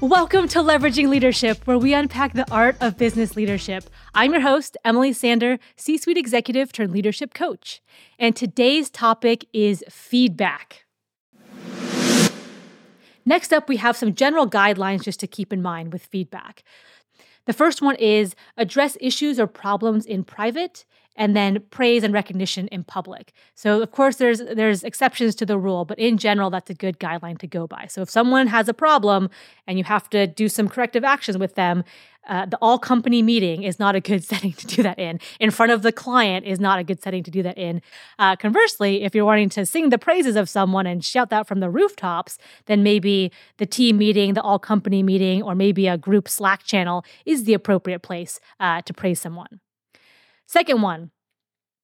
Welcome to Leveraging Leadership, where we unpack the art of business leadership. I'm your host, Emily Sander, C suite executive turned leadership coach. And today's topic is feedback. Next up, we have some general guidelines just to keep in mind with feedback. The first one is address issues or problems in private and then praise and recognition in public. So of course there's there's exceptions to the rule, but in general that's a good guideline to go by. So if someone has a problem and you have to do some corrective actions with them, uh, the all company meeting is not a good setting to do that in. In front of the client is not a good setting to do that in. Uh, conversely, if you're wanting to sing the praises of someone and shout that from the rooftops, then maybe the team meeting, the all company meeting, or maybe a group Slack channel is the appropriate place uh, to praise someone. Second one,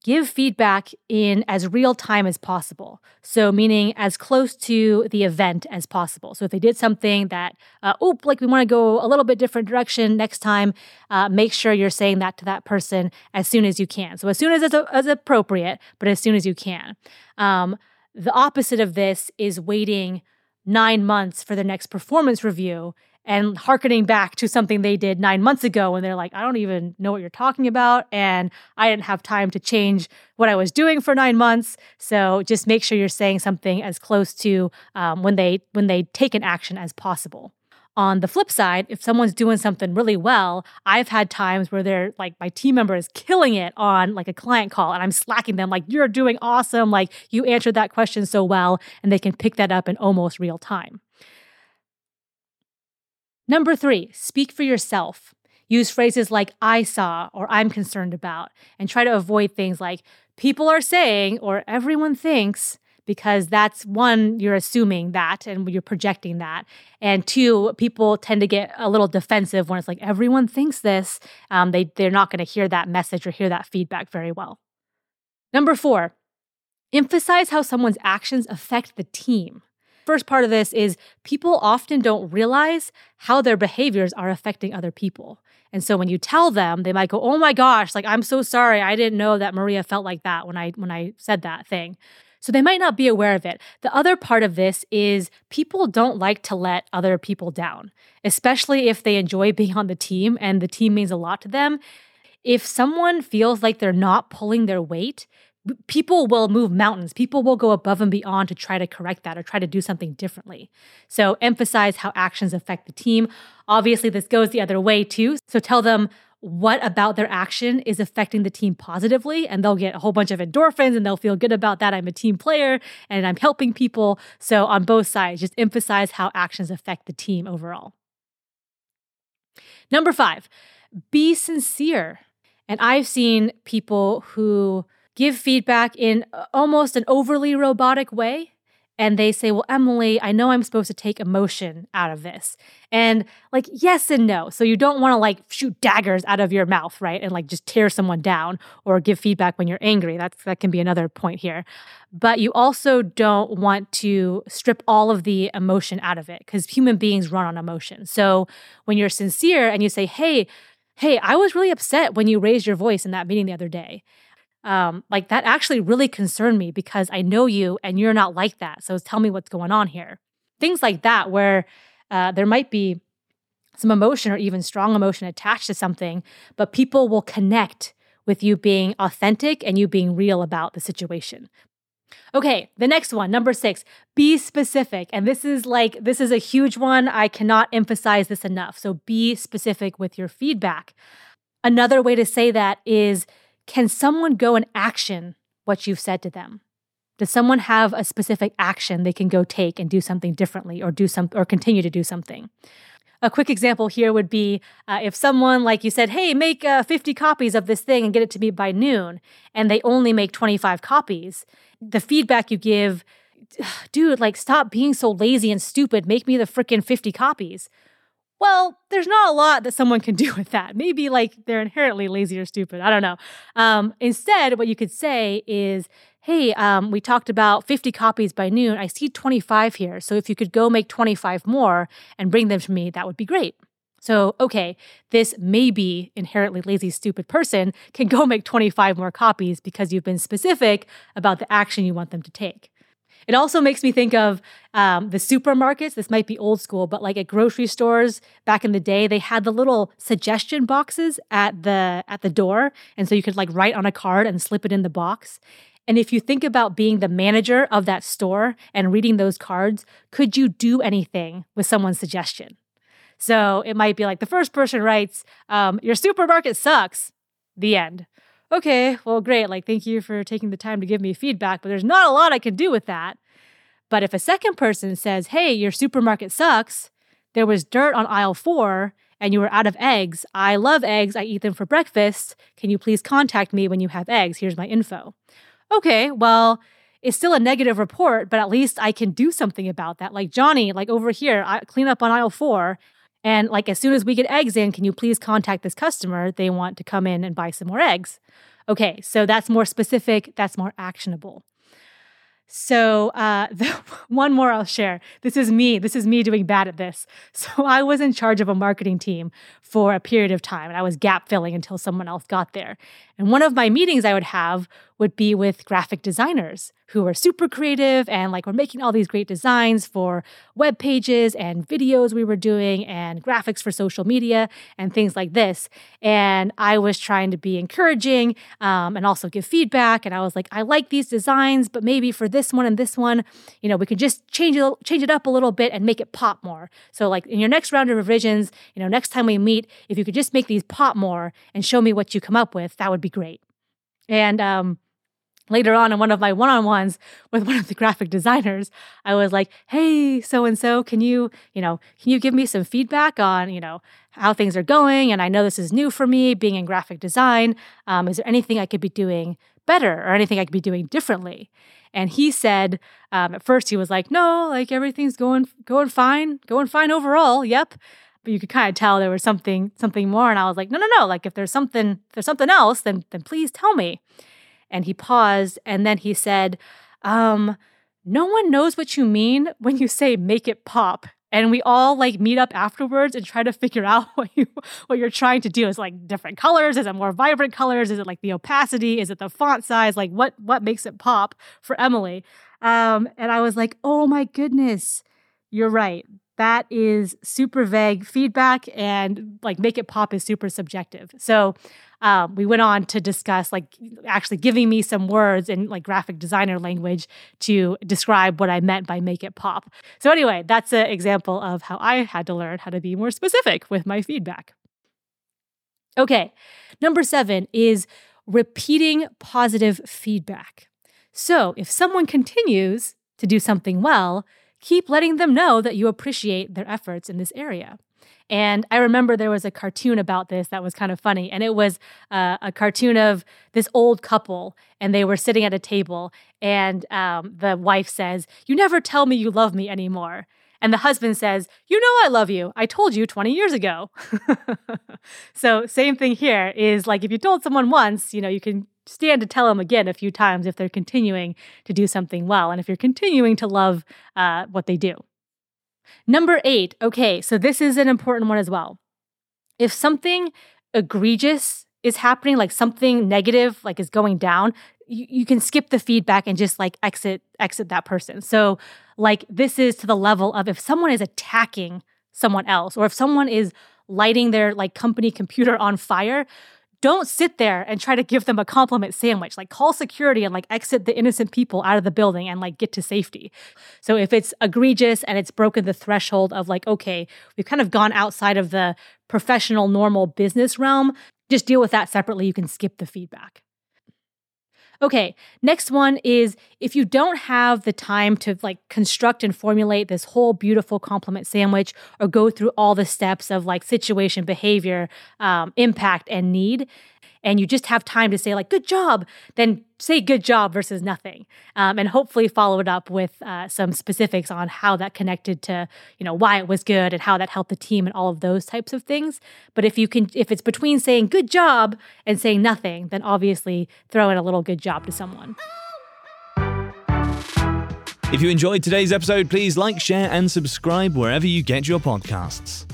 give feedback in as real time as possible. So, meaning as close to the event as possible. So, if they did something that, uh, oh, like we want to go a little bit different direction next time, uh, make sure you're saying that to that person as soon as you can. So, as soon as it's as appropriate, but as soon as you can. Um, the opposite of this is waiting nine months for the next performance review and harkening back to something they did nine months ago and they're like, I don't even know what you're talking about. And I didn't have time to change what I was doing for nine months. So just make sure you're saying something as close to um, when they when they take an action as possible. On the flip side, if someone's doing something really well, I've had times where they're like, my team member is killing it on like a client call and I'm slacking them, like, you're doing awesome. Like, you answered that question so well. And they can pick that up in almost real time. Number three, speak for yourself. Use phrases like I saw or I'm concerned about, and try to avoid things like people are saying or everyone thinks, because that's one, you're assuming that and you're projecting that. And two, people tend to get a little defensive when it's like everyone thinks this. Um, they, they're not going to hear that message or hear that feedback very well. Number four, emphasize how someone's actions affect the team first part of this is people often don't realize how their behaviors are affecting other people. And so when you tell them, they might go, "Oh my gosh, like I'm so sorry. I didn't know that Maria felt like that when I when I said that thing." So they might not be aware of it. The other part of this is people don't like to let other people down, especially if they enjoy being on the team and the team means a lot to them. If someone feels like they're not pulling their weight, people will move mountains. People will go above and beyond to try to correct that or try to do something differently. So emphasize how actions affect the team. Obviously, this goes the other way too. So tell them what about their action is affecting the team positively, and they'll get a whole bunch of endorphins and they'll feel good about that. I'm a team player and I'm helping people. So, on both sides, just emphasize how actions affect the team overall. Number five, be sincere. And I've seen people who give feedback in uh, almost an overly robotic way. And they say, Well, Emily, I know I'm supposed to take emotion out of this. And like, yes and no. So you don't want to like shoot daggers out of your mouth, right? And like just tear someone down or give feedback when you're angry. That's that can be another point here. But you also don't want to strip all of the emotion out of it because human beings run on emotion. So when you're sincere and you say, Hey, hey, I was really upset when you raised your voice in that meeting the other day um, like that actually really concerned me because I know you and you're not like that. So tell me what's going on here. Things like that, where uh, there might be some emotion or even strong emotion attached to something, but people will connect with you being authentic and you being real about the situation. Okay, the next one, number six, be specific. And this is like, this is a huge one. I cannot emphasize this enough. So be specific with your feedback. Another way to say that is, can someone go and action what you've said to them? Does someone have a specific action they can go take and do something differently or do some or continue to do something? A quick example here would be uh, if someone, like you said, hey, make uh, 50 copies of this thing and get it to me by noon, and they only make 25 copies, the feedback you give, dude, like, stop being so lazy and stupid. Make me the freaking 50 copies. Well, there's not a lot that someone can do with that. Maybe like they're inherently lazy or stupid. I don't know. Um, instead, what you could say is, hey, um, we talked about 50 copies by noon. I see 25 here. So if you could go make 25 more and bring them to me, that would be great. So, okay, this maybe inherently lazy, stupid person can go make 25 more copies because you've been specific about the action you want them to take. It also makes me think of um, the supermarkets. This might be old school, but like at grocery stores back in the day, they had the little suggestion boxes at the at the door, and so you could like write on a card and slip it in the box. And if you think about being the manager of that store and reading those cards, could you do anything with someone's suggestion? So it might be like the first person writes, um, Your supermarket sucks. The end. Okay, well, great. Like, thank you for taking the time to give me feedback, but there's not a lot I can do with that. But if a second person says, Hey, your supermarket sucks, there was dirt on aisle four, and you were out of eggs. I love eggs. I eat them for breakfast. Can you please contact me when you have eggs? Here's my info okay, well, it's still a negative report, but at least I can do something about that. Like Johnny, like over here, I clean up on aisle four. And like as soon as we get eggs in, can you please contact this customer? They want to come in and buy some more eggs. Okay, so that's more specific, that's more actionable. So, uh, the, one more I'll share. This is me. This is me doing bad at this. So, I was in charge of a marketing team for a period of time, and I was gap filling until someone else got there. And one of my meetings I would have would be with graphic designers who are super creative and like we're making all these great designs for web pages and videos we were doing and graphics for social media and things like this. And I was trying to be encouraging um, and also give feedback. And I was like, I like these designs, but maybe for this one and this one, you know, we could just change it change it up a little bit and make it pop more. So like in your next round of revisions, you know, next time we meet, if you could just make these pop more and show me what you come up with, that would be great. And um, later on in one of my one-on-ones with one of the graphic designers i was like hey so and so can you you know can you give me some feedback on you know how things are going? And i know this is new for me being in graphic design. Um, is there anything i could be doing better or anything i could be doing differently? And he said um, at first he was like no like everything's going going fine going fine overall yep. But you could kind of tell there was something something more. And i was like no no no like if there's something if there's something else then then please tell me and he paused and then he said, um, no one knows what you mean when you say make it pop. And we all like meet up afterwards and try to figure out what you what you're trying to do. Is like different colors? Is it more vibrant colors? Is it like the opacity? Is it the font size? Like what what makes it pop for Emily? Um, and I was like, oh my goodness, you're right that is super vague feedback and like make it pop is super subjective. So um, we went on to discuss like actually giving me some words in like graphic designer language to describe what i meant by make it pop. So anyway that's an example of how i had to learn how to be more specific with my feedback. Okay number seven is repeating positive feedback. So if someone continues to do something well keep letting them know that you appreciate their efforts in this area. And I remember there was a cartoon about this that was kind of funny. And it was uh, a cartoon of this old couple, and they were sitting at a table. And um, the wife says, You never tell me you love me anymore. And the husband says, You know, I love you. I told you 20 years ago. so, same thing here is like if you told someone once, you know, you can stand to tell them again a few times if they're continuing to do something well and if you're continuing to love uh, what they do. Number eight, okay, so this is an important one as well. If something egregious is happening, like something negative, like is going down, you, you can skip the feedback and just like exit exit that person. So like this is to the level of if someone is attacking someone else or if someone is lighting their like company computer on fire, don't sit there and try to give them a compliment sandwich. Like call security and like exit the innocent people out of the building and like get to safety. So if it's egregious and it's broken the threshold of like, okay, we've kind of gone outside of the professional, normal business realm, just deal with that separately. You can skip the feedback. Okay, next one is if you don't have the time to like construct and formulate this whole beautiful compliment sandwich or go through all the steps of like situation, behavior, um, impact, and need, and you just have time to say like good job then say good job versus nothing um, and hopefully follow it up with uh, some specifics on how that connected to you know why it was good and how that helped the team and all of those types of things. But if you can if it's between saying good job and saying nothing then obviously throw in a little good job to someone. If you enjoyed today's episode please like share and subscribe wherever you get your podcasts